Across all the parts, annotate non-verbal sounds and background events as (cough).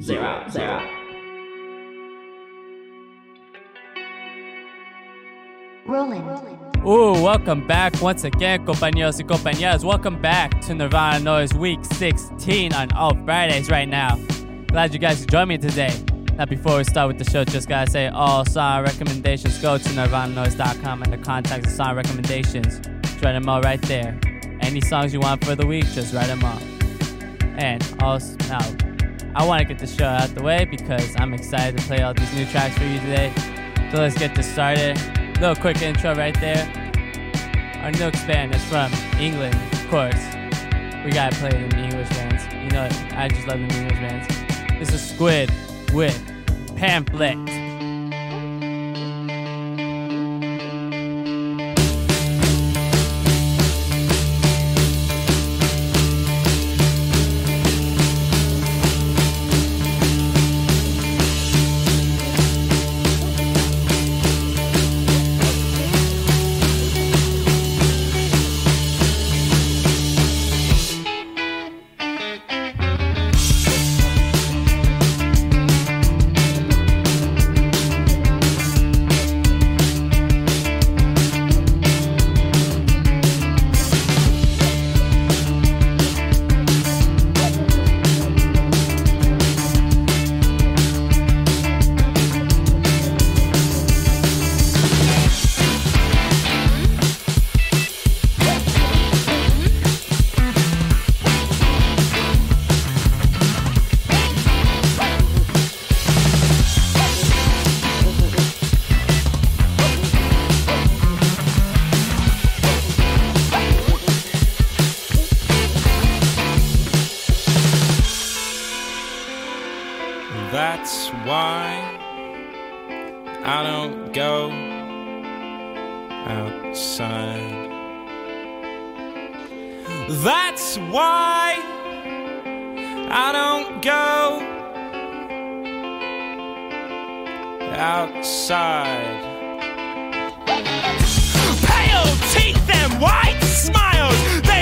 zero, zero. Rolling. Ooh, welcome back once again, compañeros y compañeras. Welcome back to Nirvana Noize Week 16 on all Fridays right now. Glad you guys could join me today. Now, before we start with the show, just gotta say all song recommendations go to nirvananoise.com and the contact the song recommendations. Just write them all right there. Any songs you want for the week, just write them all. And also, now, I want to get the show out the way because I'm excited to play all these new tracks for you today. So let's get this started. Little quick intro right there. Our next band is from England, of course. We gotta play them English bands. You know, I just love them English bands. This is Squid with Pamphlet. Why I don't go outside. Pale teeth and white smiles, they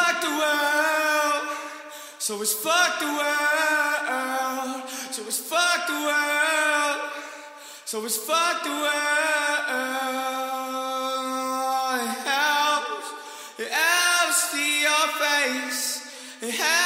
fuck the world. So it's fuck the world. So it's fuck the world. So it's fuck the world. It helps. It helps see your face. It helps.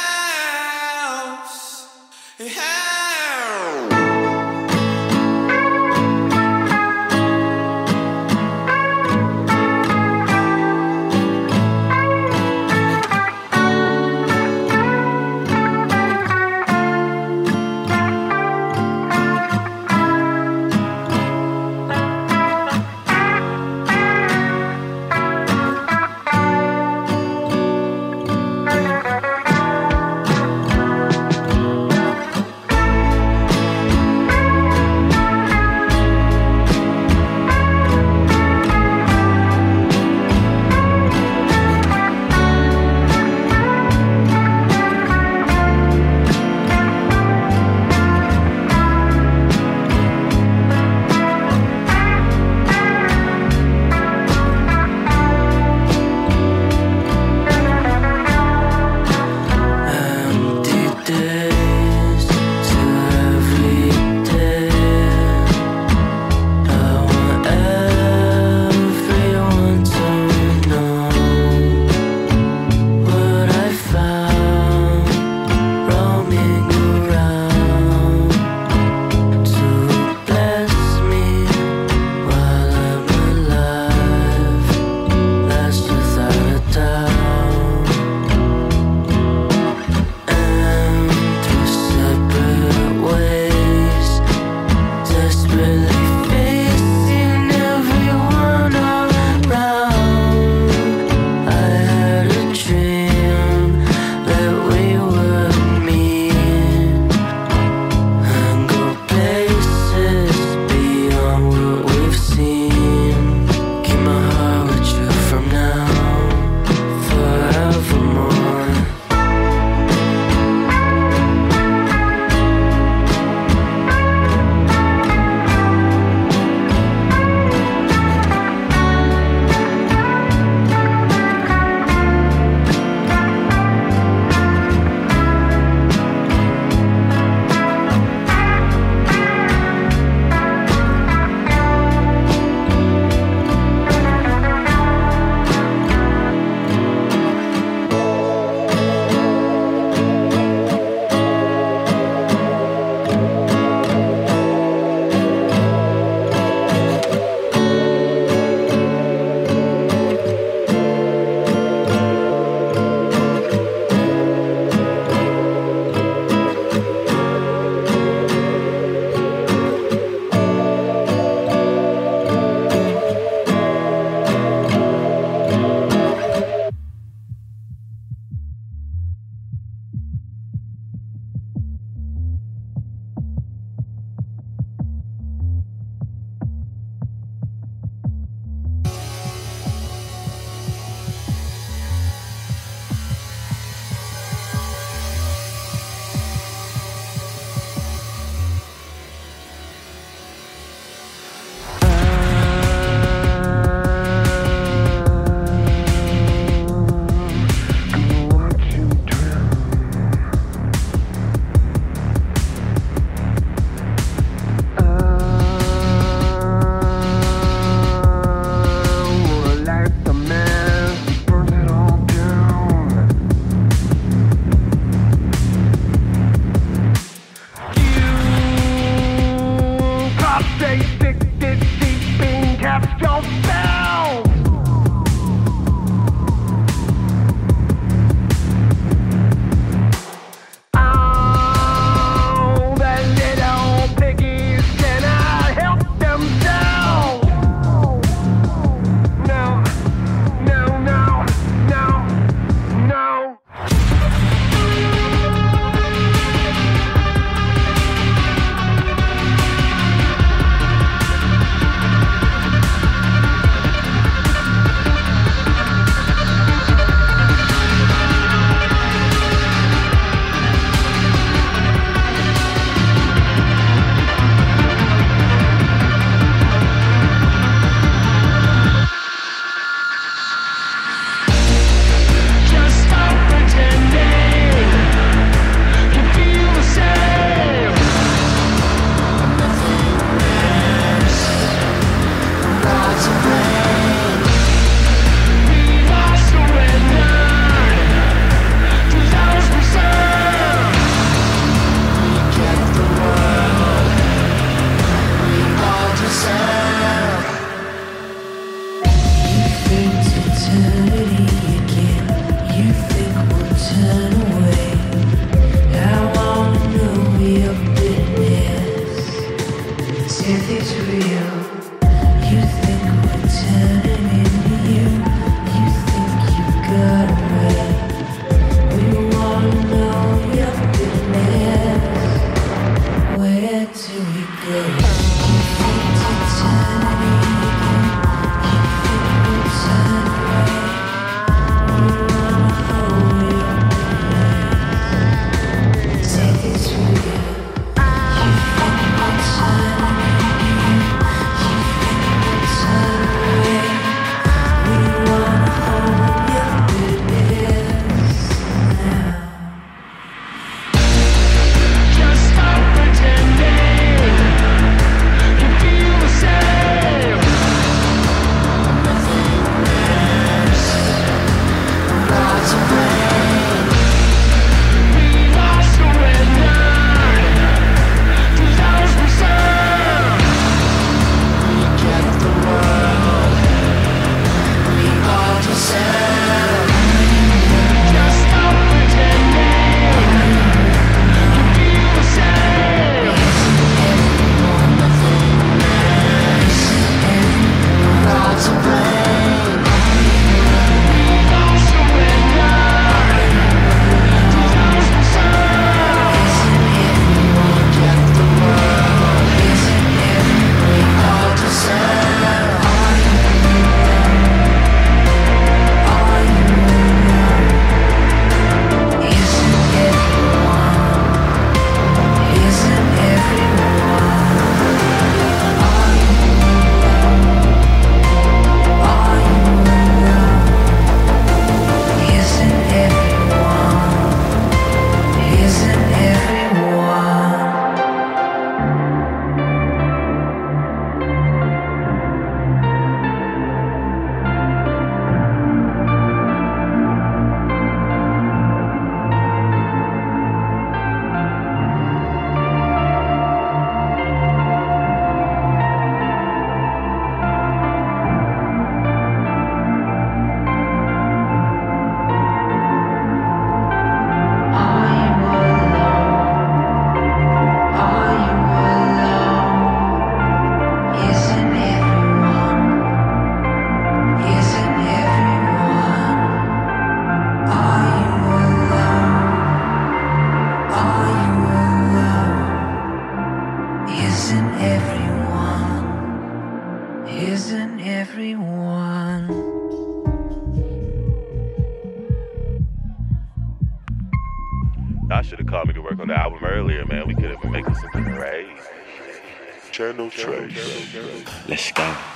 Let's go.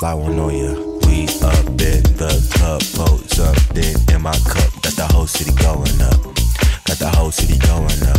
slide one on ya. We up in the club, boats up in my cup. Got the whole city going up. Got the whole city going up.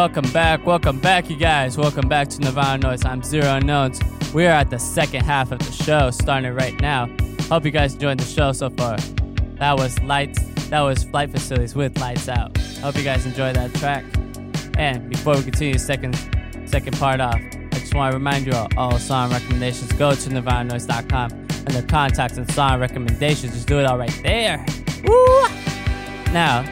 Welcome back, welcome back, you guys. Welcome back to Nirvana Noize. I'm Zero Unknowns. We are at the second half of the show, starting right now. Hope you guys enjoyed the show so far. That was lights. That was Flight Facilities with lights out. Hope you guys enjoyed that track. And before we continue the second second part off, I just want to remind you all, all song recommendations go to nirvananoize.com under contacts and song recommendations. Just do it all right there. Woo! Now,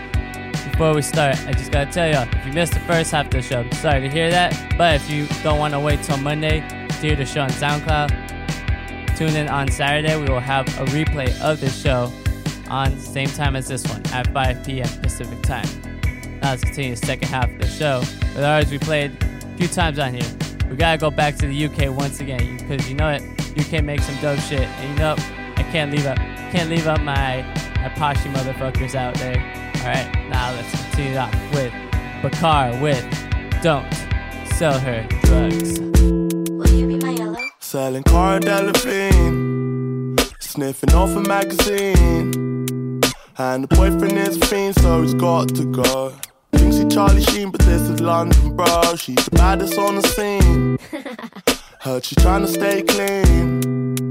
before we start, I just gotta tell y'all, if you missed the first half of the show, sorry to hear that. But if you don't want to wait till Monday to hear the show on SoundCloud, tune in on Saturday. We will have a replay of this show on same time as this one at 5 p.m. Pacific time. Now let's continue the second half of the show with ours we played a few times on here. We gotta go back to the UK once again because you know it. UK makes some dope shit, and you know I can't leave up, can't leave up my poshy motherfuckers out there. All right, now let's continue off with Bakar with "Don't Sell Her Drugs." Will you be my yellow? Selling Cara Delevingne, sniffing off a magazine. And the boyfriend is a fiend, so he's got to go. Thinks he Charlie Sheen, but this is London, bro. She's the baddest on the scene. (laughs) Heard she's trying to stay clean.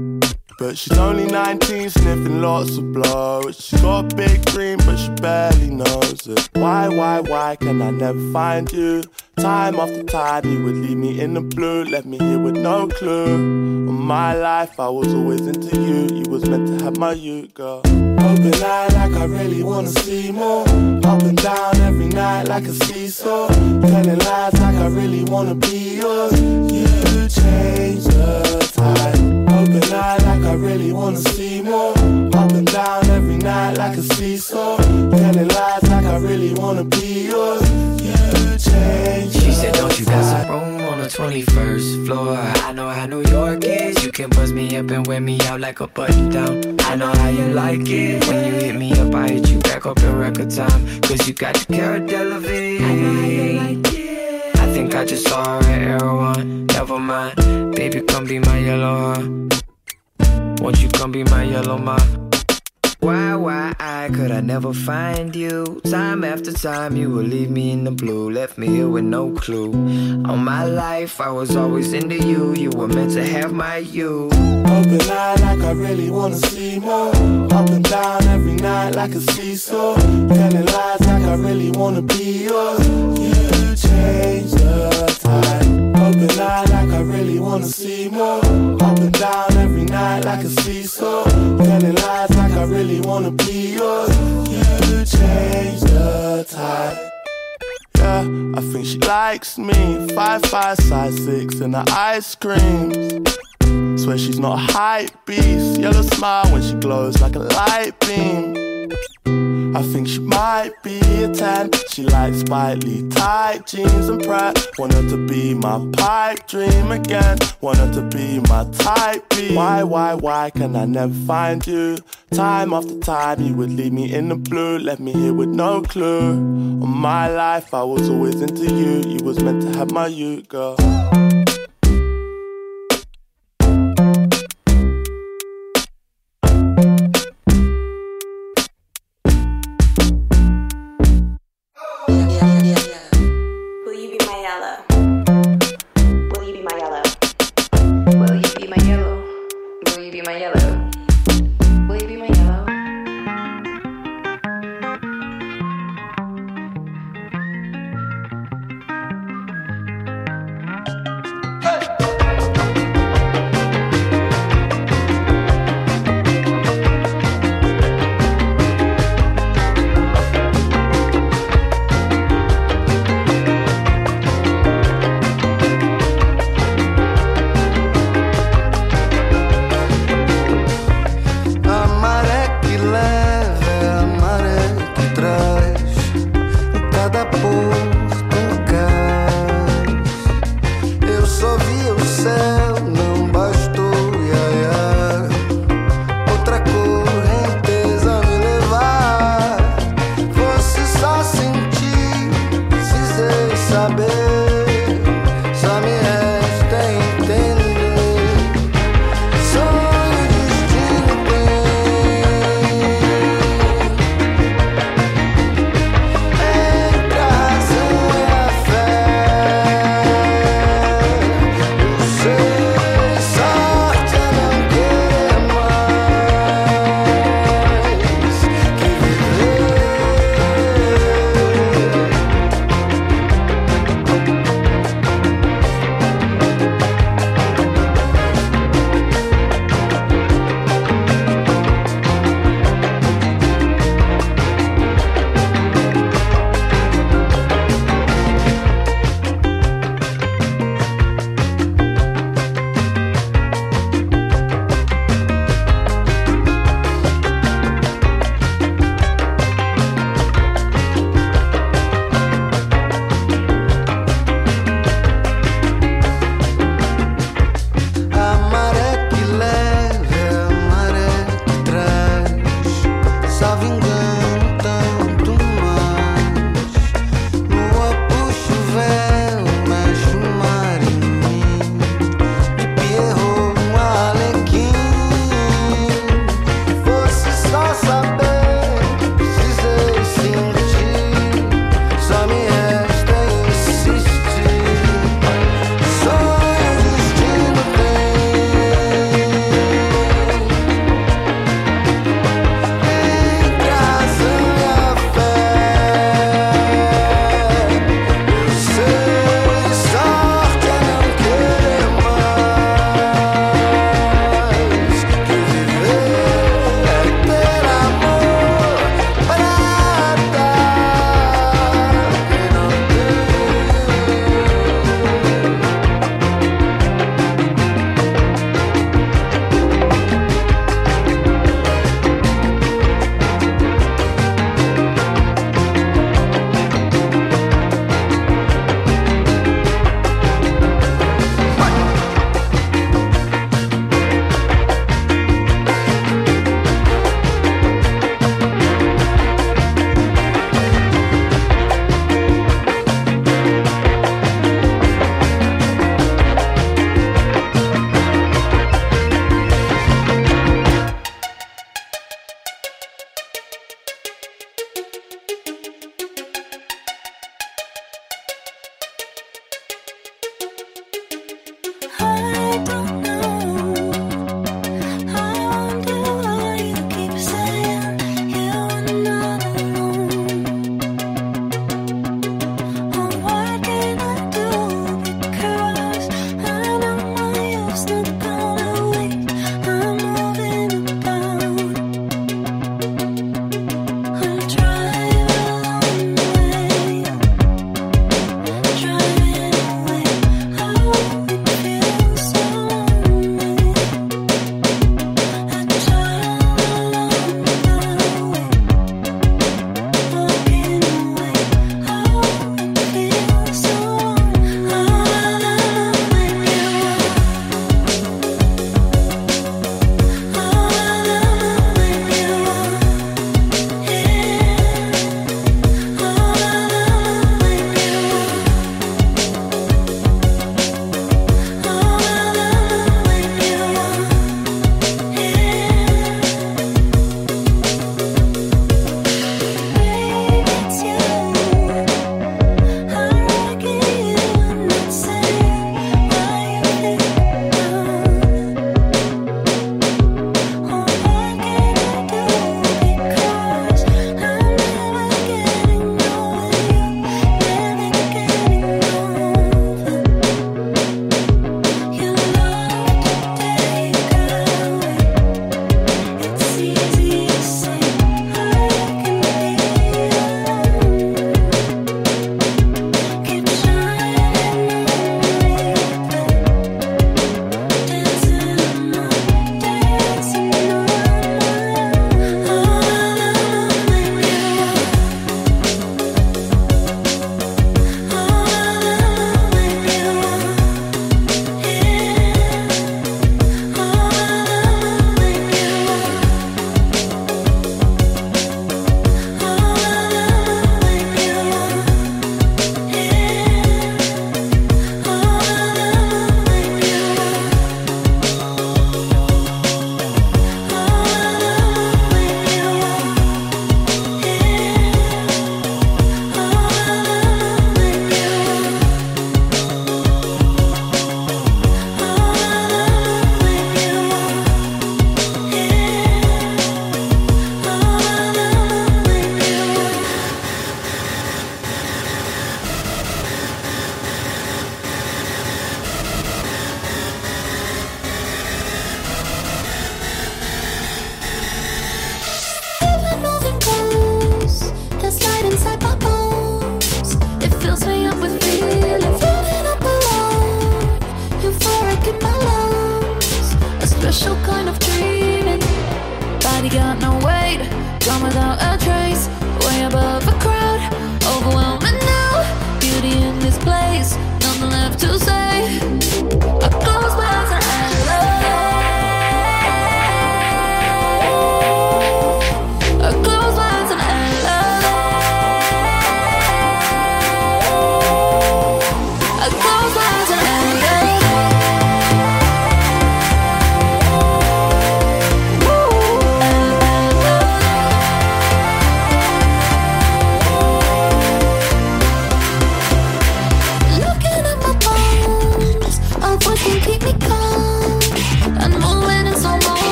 But she's only 19, sniffing lots of blow. She's got a big dream, but she barely knows it. Why, why, why can I never find you? Time after time, you would leave me in the blue, left me here with no clue. On my life, I was always into you. You was meant to have my you, girl. Open eye like I really wanna see more. Up and down every night like a seesaw. Telling lies like I really wanna be yours. You change the tide. Open eye like I really wanna see more. Up and down every night like a seesaw. Telling lies like I really wanna be yours. You change She said, Don't you got some room on the 21st floor? I know how New York is. You can buzz me up and wear me out like a button down. I know how you like it. When you hit me up, I hit you back up in record time. Cause you got the Cara Delevingne. I know how you like it. I think I just saw her at One. Never mind. Baby, come be my yellow, huh? Won't you come be my yellow, ma? Why, why, I could I never find you? Time after time, you would leave me in the blue, left me here with no clue. All my life, I was always into you. You were meant to have my you. Open eye like I really wanna see more. Up and down every night like a seesaw. Telling lies like I really wanna be yours. You change the tide. Open eye like I really wanna see more. Up and down every night like a seesaw. Telling lies like I really wanna be yours. You change the tide. Yeah, I think she likes me. Five, five, size six, and her ice creams. Swear she's not a hype beast. Yellow smile when she glows like a light beam. I think she might be a 10. She likes spikely tight jeans and prep. Want her to be my pipe dream again. Want her to be my type B. Why, why, why can I never find you? Time after time, you would leave me in the blue. Left me here with no clue. On my life, I was always into you. You was meant to have my you, girl.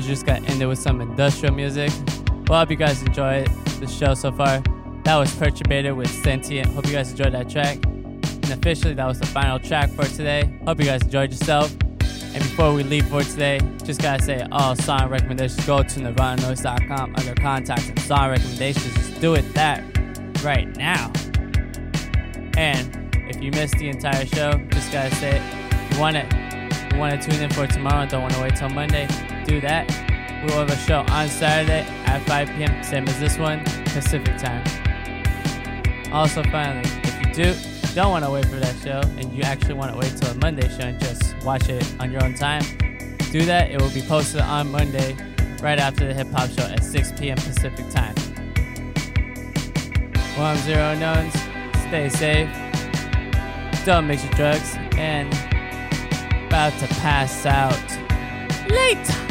Just got ended with some industrial music. Well, I hope you guys enjoyed the show so far. That was Perturbator with Sentient. Hope you guys enjoyed that track. And officially, that was the final track for today. Hope you guys enjoyed yourself. And before we leave for today, just gotta say all song recommendations go to nirvananoize.com under contacts and song recommendations. Just do it that right now. And if you missed the entire show, just gotta say. You want it. You want to tune in for tomorrow don't want to wait till Monday, do that. We'll have a show on Saturday at 5 p.m., same as this one, Pacific time. Also, finally, if you do don't want to wait for that show and you actually want to wait till a Monday show and just watch it on your own time, do that. It will be posted on Monday right after the hip hop show at 6 p.m. Pacific time. Well, I'm Zero Knowns. Stay safe. Don't mix your drugs. And about to pass out. Later.